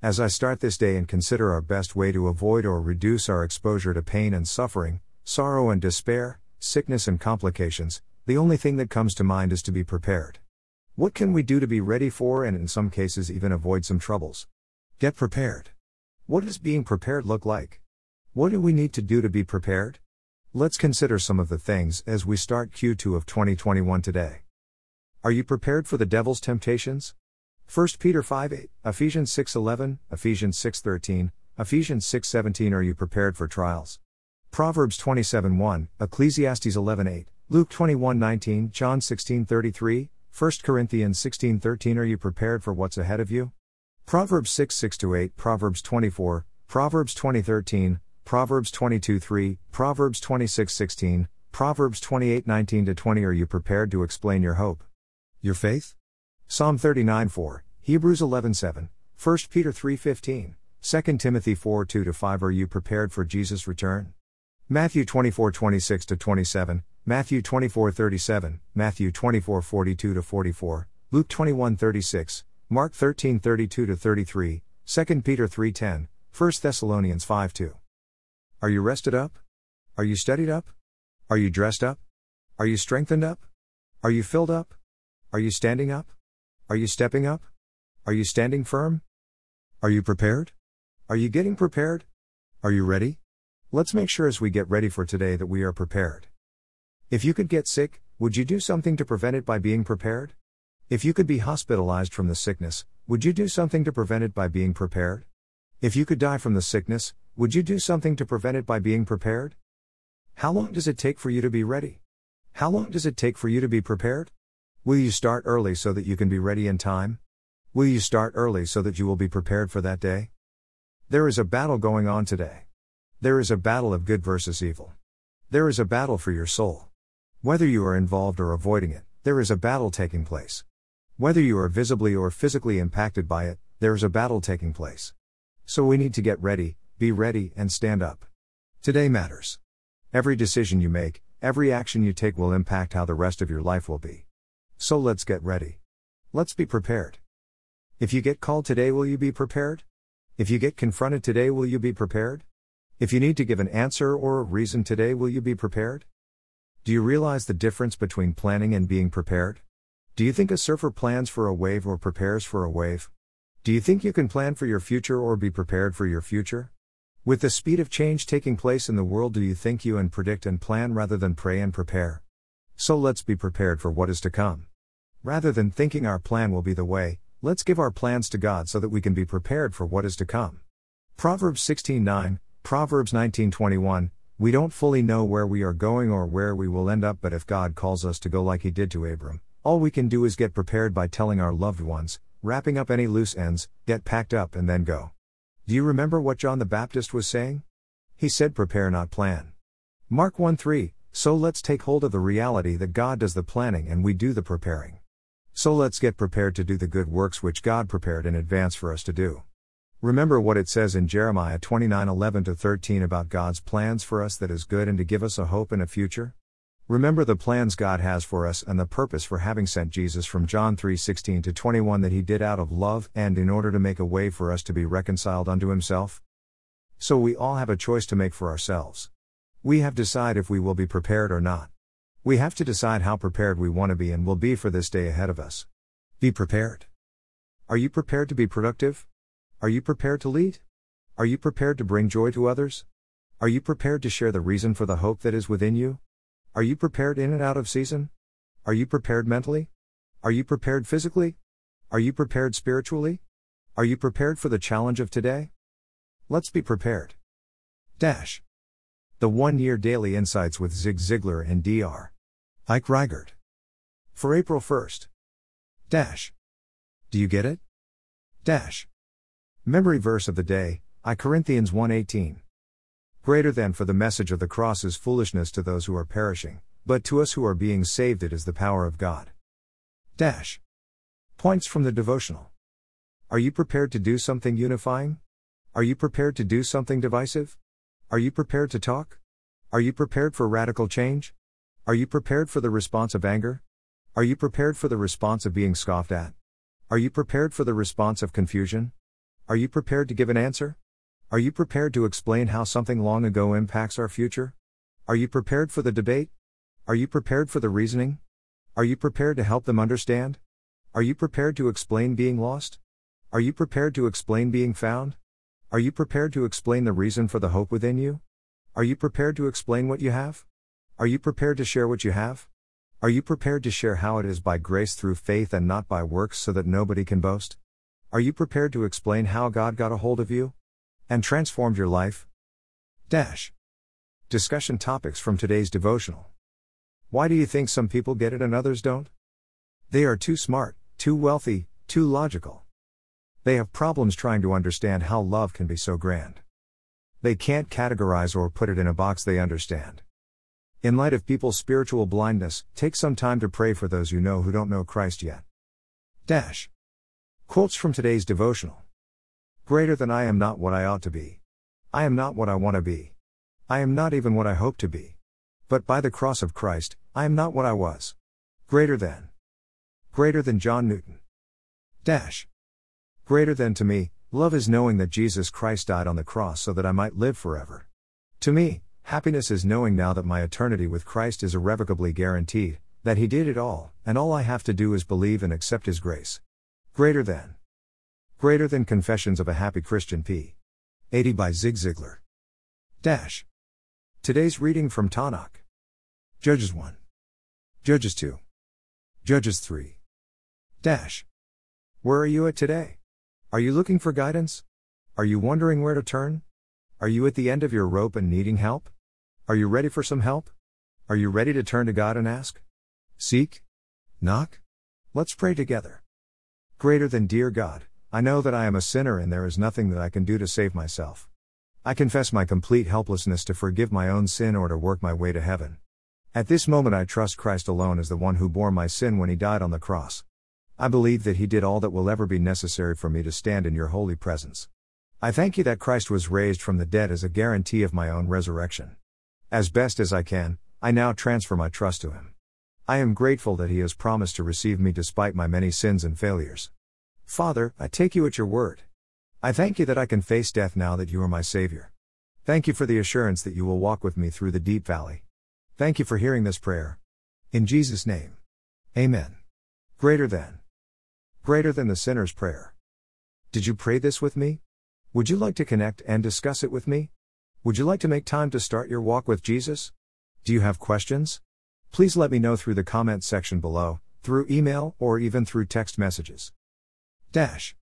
As I start this day and consider our best way to avoid or reduce our exposure to pain and suffering, sorrow and despair, sickness and complications, the only thing that comes to mind is to be prepared. What can we do to be ready for and in some cases even avoid some troubles? Get prepared. What does being prepared look like? What do we need to do to be prepared? Let's consider some of the things as we start Q2 of 2021 today. Are you prepared for the devil's temptations? 1 Peter 5 8, Ephesians 6 11, Ephesians 6 13, Ephesians 6 17 Are you prepared for trials? Proverbs 27 1, Ecclesiastes 11 8, Luke 21 19, John 16 33, 1 Corinthians 16 13 Are you prepared for what's ahead of you? Proverbs 6 6 8, Proverbs 24, Proverbs 20 13, Proverbs 22 3, Proverbs 26 16, Proverbs 28 19 20 Are you prepared to explain your hope? Your faith? Psalm 39 4, Hebrews 11 7, 1 Peter 3 15, 2 Timothy 4 2 5 Are you prepared for Jesus' return? Matthew 24 26 27, Matthew 24:37, Matthew 24 42 44, Luke 21:36, Mark 13 32 33, 2 Peter 3 10, 1 Thessalonians 5 2. Are you rested up? Are you steadied up? Are you dressed up? Are you strengthened up? Are you filled up? Are you standing up? Are you stepping up? Are you standing firm? Are you prepared? Are you getting prepared? Are you ready? Let's make sure as we get ready for today that we are prepared. If you could get sick, would you do something to prevent it by being prepared? If you could be hospitalized from the sickness, would you do something to prevent it by being prepared? If you could die from the sickness, would you do something to prevent it by being prepared? How long does it take for you to be ready? How long does it take for you to be prepared? Will you start early so that you can be ready in time? Will you start early so that you will be prepared for that day? There is a battle going on today. There is a battle of good versus evil. There is a battle for your soul. Whether you are involved or avoiding it, there is a battle taking place. Whether you are visibly or physically impacted by it, there is a battle taking place. So we need to get ready, be ready, and stand up. Today matters. Every decision you make, every action you take will impact how the rest of your life will be. So let's get ready. Let's be prepared. If you get called today, will you be prepared? If you get confronted today, will you be prepared? If you need to give an answer or a reason today, will you be prepared? Do you realize the difference between planning and being prepared? Do you think a surfer plans for a wave or prepares for a wave? Do you think you can plan for your future or be prepared for your future? With the speed of change taking place in the world, do you think you and predict and plan rather than pray and prepare? So let's be prepared for what is to come. Rather than thinking our plan will be the way, let's give our plans to God so that we can be prepared for what is to come. Proverbs 16:9, Proverbs 19:21, we don't fully know where we are going or where we will end up, but if God calls us to go like he did to Abram, all we can do is get prepared by telling our loved ones, wrapping up any loose ends, get packed up and then go. Do you remember what John the Baptist was saying? He said prepare not plan. Mark 1 3, so let's take hold of the reality that God does the planning and we do the preparing. So let's get prepared to do the good works which God prepared in advance for us to do. Remember what it says in Jeremiah 29 11 13 about God's plans for us that is good and to give us a hope and a future? Remember the plans God has for us and the purpose for having sent Jesus from John 3 16 to 21 that he did out of love and in order to make a way for us to be reconciled unto himself? So we all have a choice to make for ourselves. We have decide if we will be prepared or not. We have to decide how prepared we want to be and will be for this day ahead of us. Be prepared. Are you prepared to be productive? Are you prepared to lead? Are you prepared to bring joy to others? Are you prepared to share the reason for the hope that is within you? Are you prepared in and out of season? Are you prepared mentally? Are you prepared physically? Are you prepared spiritually? Are you prepared for the challenge of today? Let's be prepared. Dash. The one year daily insights with Zig Ziglar and Dr. Ike Reigert. For April 1st. Dash. Do you get it? Dash. Memory verse of the day, I Corinthians 1:18. Greater than for the message of the cross is foolishness to those who are perishing, but to us who are being saved it is the power of God. Dash. Points from the devotional. Are you prepared to do something unifying? Are you prepared to do something divisive? Are you prepared to talk? Are you prepared for radical change? Are you prepared for the response of anger? Are you prepared for the response of being scoffed at? Are you prepared for the response of confusion? Are you prepared to give an answer? Are you prepared to explain how something long ago impacts our future? Are you prepared for the debate? Are you prepared for the reasoning? Are you prepared to help them understand? Are you prepared to explain being lost? Are you prepared to explain being found? Are you prepared to explain the reason for the hope within you? Are you prepared to explain what you have? Are you prepared to share what you have? Are you prepared to share how it is by grace through faith and not by works so that nobody can boast? Are you prepared to explain how God got a hold of you and transformed your life? Dash. Discussion topics from today's devotional. Why do you think some people get it and others don't? They are too smart, too wealthy, too logical. They have problems trying to understand how love can be so grand. They can't categorize or put it in a box they understand. In light of people's spiritual blindness, take some time to pray for those you know who don't know Christ yet. Dash. Quotes from today's devotional Greater than I am not what I ought to be. I am not what I want to be. I am not even what I hope to be. But by the cross of Christ, I am not what I was. Greater than. Greater than John Newton. Dash. Greater than to me, love is knowing that Jesus Christ died on the cross so that I might live forever. To me, happiness is knowing now that my eternity with Christ is irrevocably guaranteed, that He did it all, and all I have to do is believe and accept His grace. Greater than. Greater than Confessions of a Happy Christian P. 80 by Zig Ziglar. Dash. Today's reading from Tanakh. Judges 1. Judges 2. Judges 3. Dash. Where are you at today? Are you looking for guidance? Are you wondering where to turn? Are you at the end of your rope and needing help? Are you ready for some help? Are you ready to turn to God and ask? Seek? Knock? Let's pray together. Greater than dear God, I know that I am a sinner and there is nothing that I can do to save myself. I confess my complete helplessness to forgive my own sin or to work my way to heaven. At this moment, I trust Christ alone as the one who bore my sin when he died on the cross. I believe that He did all that will ever be necessary for me to stand in your holy presence. I thank you that Christ was raised from the dead as a guarantee of my own resurrection. As best as I can, I now transfer my trust to Him. I am grateful that He has promised to receive me despite my many sins and failures. Father, I take you at your word. I thank you that I can face death now that you are my Savior. Thank you for the assurance that you will walk with me through the deep valley. Thank you for hearing this prayer. In Jesus' name. Amen. Greater than. Greater than the sinner's prayer. Did you pray this with me? Would you like to connect and discuss it with me? Would you like to make time to start your walk with Jesus? Do you have questions? Please let me know through the comment section below, through email, or even through text messages. Dash.